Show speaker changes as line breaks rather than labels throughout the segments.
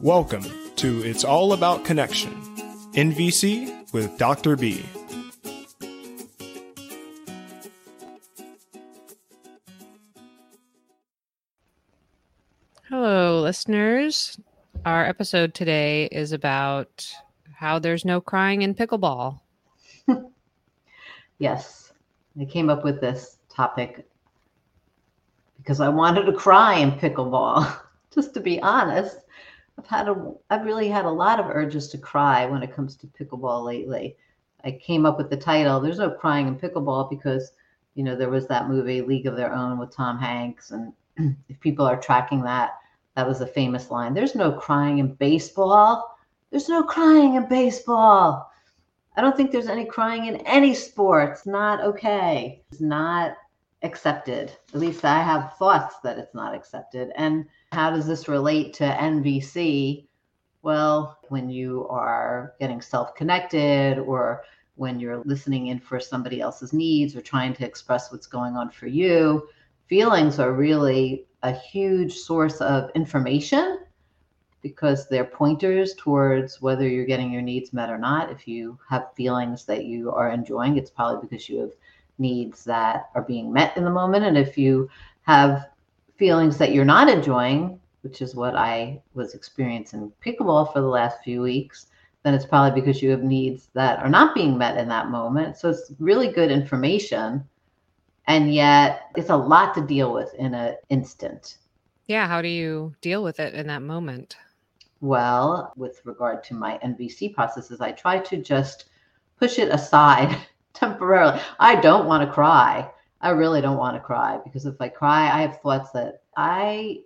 Welcome to It's All About Connection, NVC with Dr. B.
Hello, listeners. Our episode today is about how there's no crying in pickleball.
Yes, I came up with this topic because I wanted to cry in pickleball. Just to be honest, I've had a, I've really had a lot of urges to cry when it comes to pickleball lately. I came up with the title. There's no crying in pickleball because, you know, there was that movie League of Their Own with Tom Hanks, and if people are tracking that, that was a famous line. There's no crying in baseball. There's no crying in baseball. I don't think there's any crying in any sport. It's not okay. It's not accepted. At least I have thoughts that it's not accepted. And how does this relate to NVC? Well, when you are getting self connected or when you're listening in for somebody else's needs or trying to express what's going on for you, feelings are really a huge source of information because they're pointers towards whether you're getting your needs met or not. If you have feelings that you are enjoying, it's probably because you have needs that are being met in the moment. And if you have feelings that you're not enjoying, which is what I was experiencing pickleball for the last few weeks, then it's probably because you have needs that are not being met in that moment. So it's really good information. And yet it's a lot to deal with in an instant.
Yeah, how do you deal with it in that moment?
well with regard to my NVC processes. I try to just push it aside temporarily. I don't want to cry. I really don't want to cry because if I cry, I have thoughts that I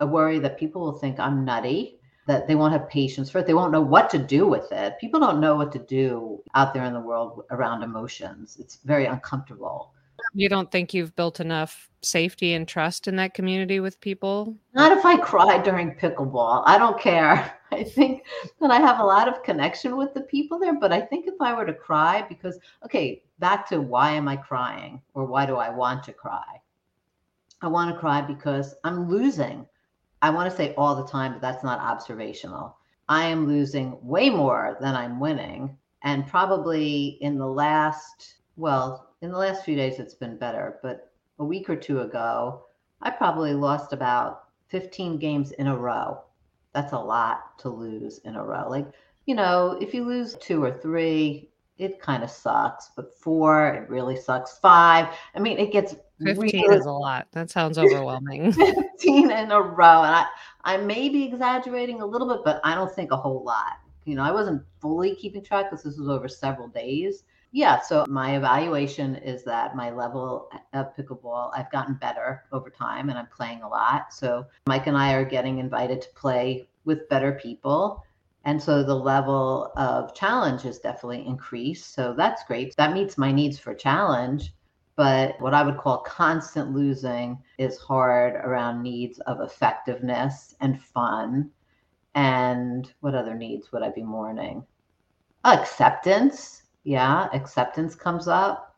worry that people will think I'm nutty, that they won't have patience for it. They won't know what to do with it. People don't know what to do out there in the world around emotions. It's very uncomfortable.
You don't think you've built enough safety and trust in that community with people?
Not if I cry during pickleball. I don't care. I think that I have a lot of connection with the people there, but I think if I were to cry, because, okay, back to why am I crying or why do I want to cry? I want to cry because I'm losing. I want to say all the time, but that's not observational. I am losing way more than I'm winning. And probably in the last, well, in the last few days, it's been better, but a week or two ago, I probably lost about 15 games in a row. That's a lot to lose in a row. Like, you know, if you lose two or three, it kind of sucks, but four, it really sucks. Five, I mean, it gets
15 really, is a lot. That sounds overwhelming.
15 in a row. And I, I may be exaggerating a little bit, but I don't think a whole lot. You know, I wasn't fully keeping track because this was over several days. Yeah, so my evaluation is that my level of pickleball, I've gotten better over time and I'm playing a lot. So Mike and I are getting invited to play with better people. And so the level of challenge has definitely increased. So that's great. That meets my needs for challenge. But what I would call constant losing is hard around needs of effectiveness and fun. And what other needs would I be mourning? Acceptance yeah, acceptance comes up.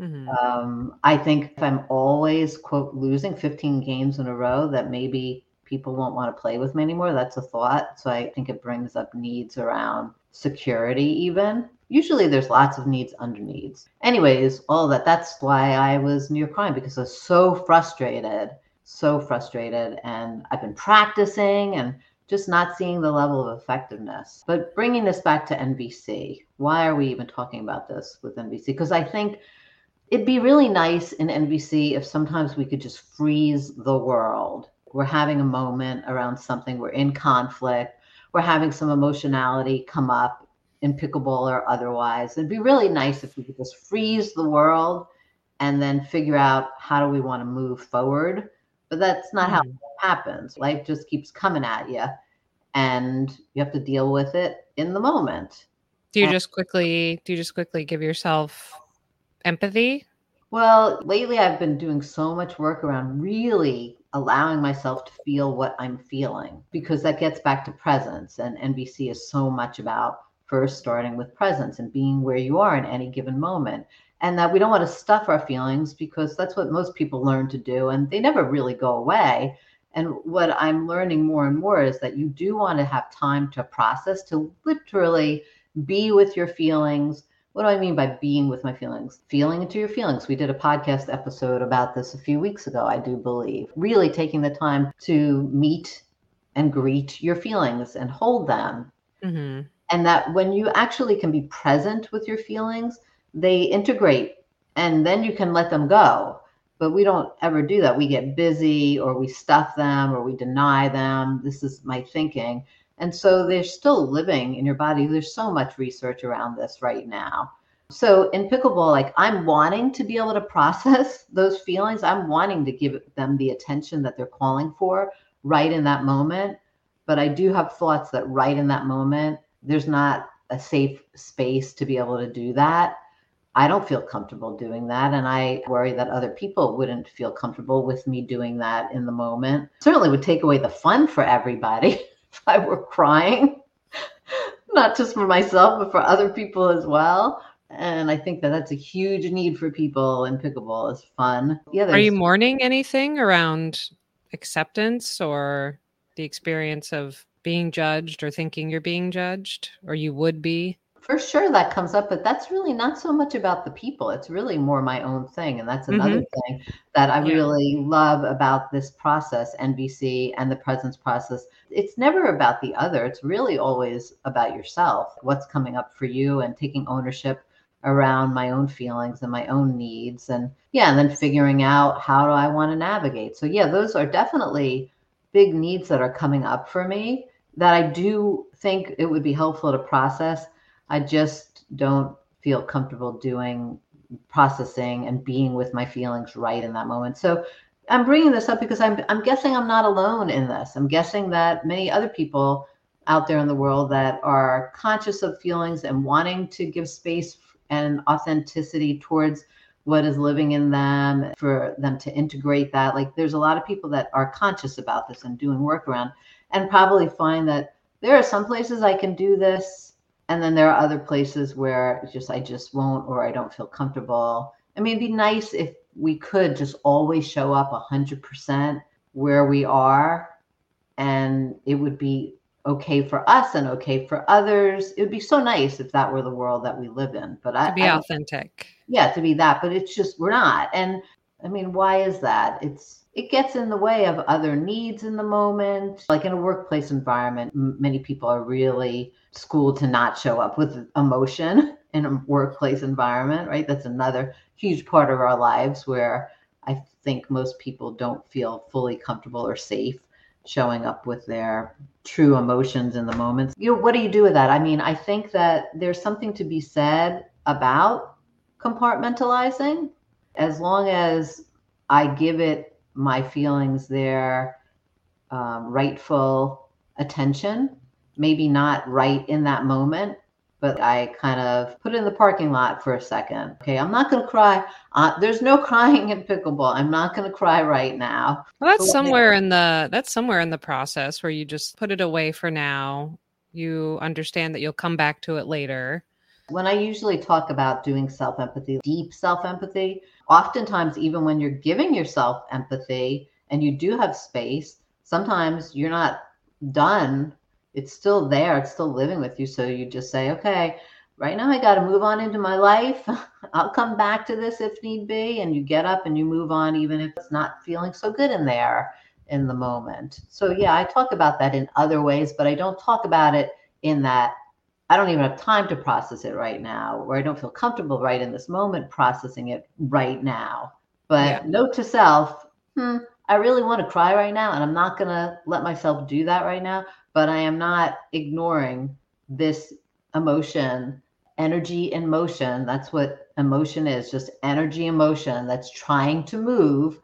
Mm-hmm. Um, I think if I'm always quote losing 15 games in a row, that maybe people won't want to play with me anymore. That's a thought. So I think it brings up needs around security, even. Usually there's lots of needs under needs. Anyways, all that. That's why I was near crying because I was so frustrated, so frustrated. And I've been practicing and just not seeing the level of effectiveness. But bringing this back to NVC, why are we even talking about this with NVC? Because I think it'd be really nice in NVC if sometimes we could just freeze the world. We're having a moment around something, we're in conflict, we're having some emotionality come up in pickleball or otherwise. It'd be really nice if we could just freeze the world and then figure out how do we want to move forward. But that's not how mm-hmm happens. Life just keeps coming at you and you have to deal with it in the moment.
Do you and, just quickly do you just quickly give yourself empathy?
Well, lately I've been doing so much work around really allowing myself to feel what I'm feeling because that gets back to presence and NVC is so much about first starting with presence and being where you are in any given moment and that we don't want to stuff our feelings because that's what most people learn to do and they never really go away And what I'm learning more and more is that you do want to have time to process, to literally be with your feelings. What do I mean by being with my feelings? Feeling into your feelings. We did a podcast episode about this a few weeks ago, I do believe. Really taking the time to meet and greet your feelings and hold them. Mm-hmm. And that when you actually can be present with your feelings, they integrate and then you can let them go but we don't ever do that. We get busy or we stuff them or we deny them. This is my thinking. And so they're still living in your body. There's so much research around this right now. So in pickleball, like I'm wanting to be able to process those feelings. I'm wanting to give them the attention that they're calling for right in that moment. But I do have thoughts that right in that moment, there's not a safe space to be able to do that. I don't feel comfortable doing that. And I worry that other people wouldn't feel comfortable with me doing that in the moment. Certainly would take away the fun for everybody if I were crying, not just for myself, but for other people as well. And I think that that's a huge need for people in pickleball is fun.
Yeah. Are you mourning anything around acceptance or the experience of being judged or thinking you're being judged or you would be?
For sure that comes up but that's really not so much about the people it's really more my own thing and that's another mm-hmm. thing that i yeah. really love about this process nvc and the presence process it's never about the other it's really always about yourself what's coming up for you and taking ownership around my own feelings and my own needs and yeah and then figuring out how do i want to navigate so yeah those are definitely big needs that are coming up for me that i do think it would be helpful to process I just don't feel comfortable doing processing and being with my feelings right in that moment. So I'm bringing this up because I'm I'm guessing I'm not alone in this. I'm guessing that many other people out there in the world that are conscious of feelings and wanting to give space and authenticity towards what is living in them for them to integrate that like there's a lot of people that are conscious about this and doing work around and probably find that there are some places I can do this and then there are other places where just I just won't or I don't feel comfortable. I mean, it'd be nice if we could just always show up 100% where we are and it would be okay for us and okay for others. It would be so nice if that were the world that we live in. But
to
I
be I, authentic.
Yeah, to be that. But it's just we're not. And I mean, why is that? It's it gets in the way of other needs in the moment. Like in a workplace environment, m- many people are really schooled to not show up with emotion in a workplace environment, right? That's another huge part of our lives where I think most people don't feel fully comfortable or safe showing up with their true emotions in the moments. You know, what do you do with that? I mean, I think that there's something to be said about compartmentalizing as long as I give it my feelings their um, rightful attention. Maybe not right in that moment, but I kind of put it in the parking lot for a second. Okay, I'm not going to cry. Uh, there's no crying in pickleball. I'm not going to cry right now.
Well, that's somewhere in the that's somewhere in the process where you just put it away for now. You understand that you'll come back to it later.
When I usually talk about doing self empathy, deep self empathy, oftentimes, even when you're giving yourself empathy and you do have space, sometimes you're not done. It's still there, it's still living with you. So you just say, okay, right now I got to move on into my life. I'll come back to this if need be. And you get up and you move on, even if it's not feeling so good in there in the moment. So, yeah, I talk about that in other ways, but I don't talk about it in that I don't even have time to process it right now, or I don't feel comfortable right in this moment processing it right now. But yeah. note to self, hmm, I really want to cry right now, and I'm not going to let myself do that right now. But I am not ignoring this emotion, energy in motion. That's what emotion is just energy emotion that's trying to move.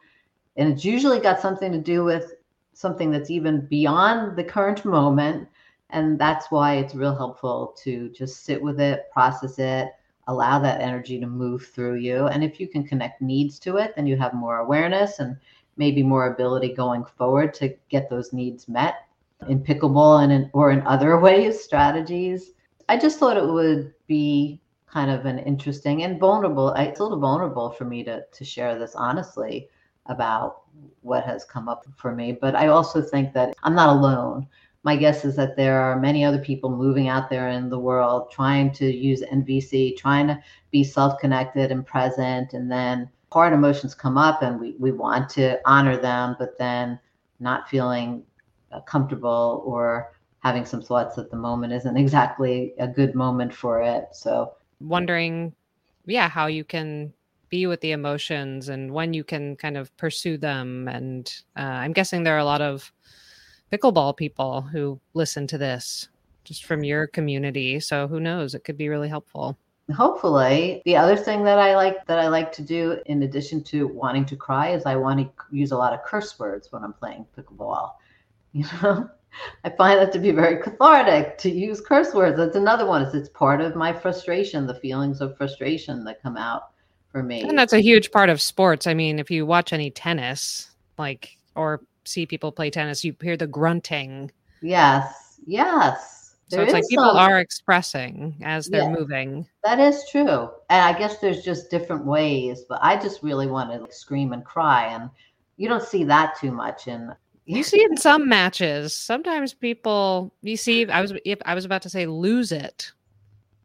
And it's usually got something to do with something that's even beyond the current moment and that's why it's real helpful to just sit with it, process it, allow that energy to move through you. And if you can connect needs to it, then you have more awareness and maybe more ability going forward to get those needs met in pickleball and in, or in other ways, strategies. I just thought it would be kind of an interesting and vulnerable. It's a little vulnerable for me to to share this honestly about what has come up for me. But I also think that I'm not alone. My guess is that there are many other people moving out there in the world trying to use NVC, trying to be self connected and present. And then hard emotions come up and we, we want to honor them, but then not feeling uh, comfortable or having some thoughts at the moment isn't exactly a good moment for it. So,
wondering, yeah, how you can be with the emotions and when you can kind of pursue them. And uh, I'm guessing there are a lot of pickleball people who listen to this just from your community. So who knows? It could be really helpful.
Hopefully, the other thing that I like that I like to do in addition to wanting to cry is I want to use a lot of curse words when I'm playing pickleball. You know, I find that to be very cathartic to use curse words. That's another one. Is it's part of my frustration, the feelings of frustration that come out for me.
And that's a huge part of sports. I mean, if you watch any tennis, like or see people play tennis, you hear the grunting.
Yes. Yes.
So there it's like people some... are expressing as they're yeah, moving.
That is true. And I guess there's just different ways, but I just really want to like, scream and cry. And you don't see that too much in
you see in some matches sometimes people you see i was if i was about to say lose it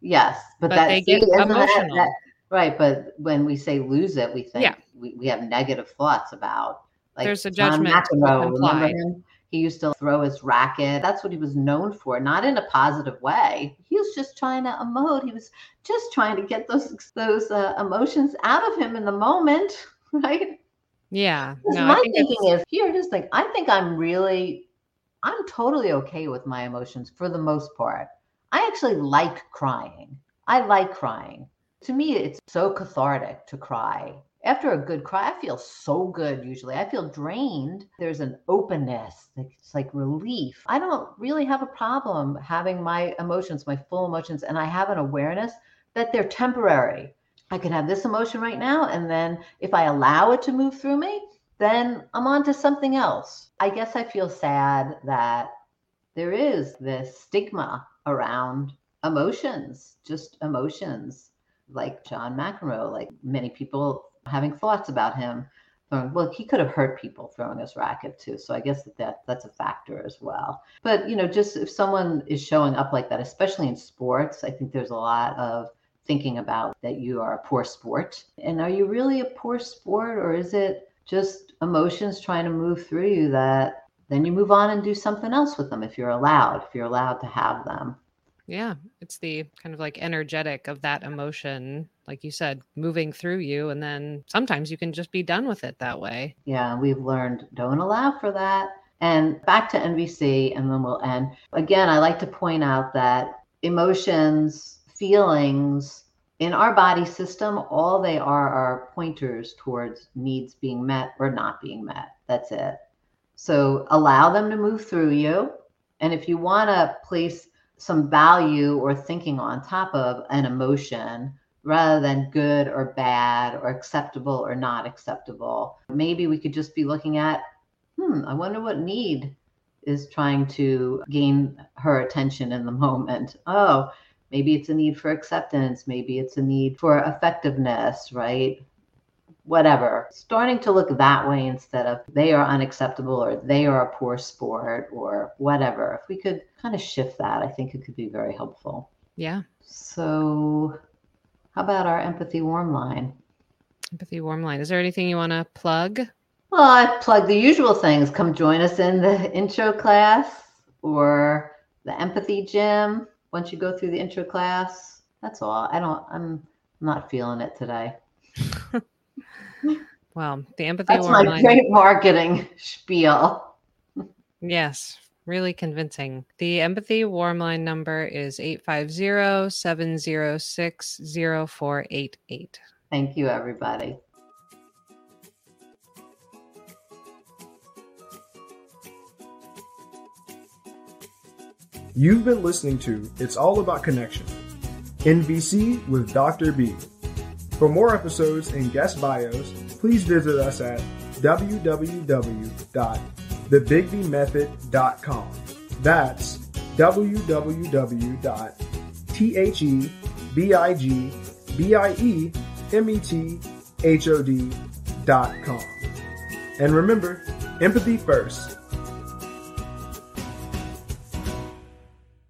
yes but,
but
that,
they get emotional that, that,
right but when we say lose it we think yeah. we, we have negative thoughts about
like there's a judgment McEnroe, remember
he used to throw his racket that's what he was known for not in a positive way he was just trying to emote he was just trying to get those those uh, emotions out of him in the moment right
yeah.
No, my thinking is here, just think, I think I'm really, I'm totally okay with my emotions for the most part. I actually like crying. I like crying. To me, it's so cathartic to cry. After a good cry, I feel so good usually. I feel drained. There's an openness, it's like relief. I don't really have a problem having my emotions, my full emotions, and I have an awareness that they're temporary. I can have this emotion right now. And then if I allow it to move through me, then I'm on to something else. I guess I feel sad that there is this stigma around emotions, just emotions, like John McEnroe, like many people having thoughts about him. Well, he could have hurt people throwing his racket too. So I guess that, that that's a factor as well. But, you know, just if someone is showing up like that, especially in sports, I think there's a lot of thinking about that you are a poor sport. And are you really a poor sport or is it just emotions trying to move through you that then you move on and do something else with them if you're allowed, if you're allowed to have them?
Yeah, it's the kind of like energetic of that emotion, like you said, moving through you. And then sometimes you can just be done with it that way.
Yeah, we've learned don't allow for that. And back to NVC, and then we'll end. Again, I like to point out that emotions feelings in our body system, all they are are pointers towards needs being met or not being met. That's it. So allow them to move through you. And if you want to place some value or thinking on top of an emotion rather than good or bad or acceptable or not acceptable, maybe we could just be looking at, hmm, I wonder what need is trying to gain her attention in the moment. Oh, Maybe it's a need for acceptance. Maybe it's a need for effectiveness, right? Whatever. Starting to look that way instead of they are unacceptable or they are a poor sport or whatever. If we could kind of shift that, I think it could be very helpful.
Yeah.
So, how about our empathy warm line?
Empathy warm line. Is there anything you want to plug?
Well, I plug the usual things. Come join us in the intro class or the empathy gym once you go through the intro class. That's all. I don't. I'm not feeling it today.
well, the empathy.
That's my line. great marketing spiel.
yes, really convincing. The empathy warm line number is 850-706-0488.
Thank you, everybody.
You've been listening to It's All About Connection, NVC with Dr. B. For more episodes and guest bios, please visit us at www.thebigbiemethod.com. That's www.thebigbiemethod.com. And remember, empathy first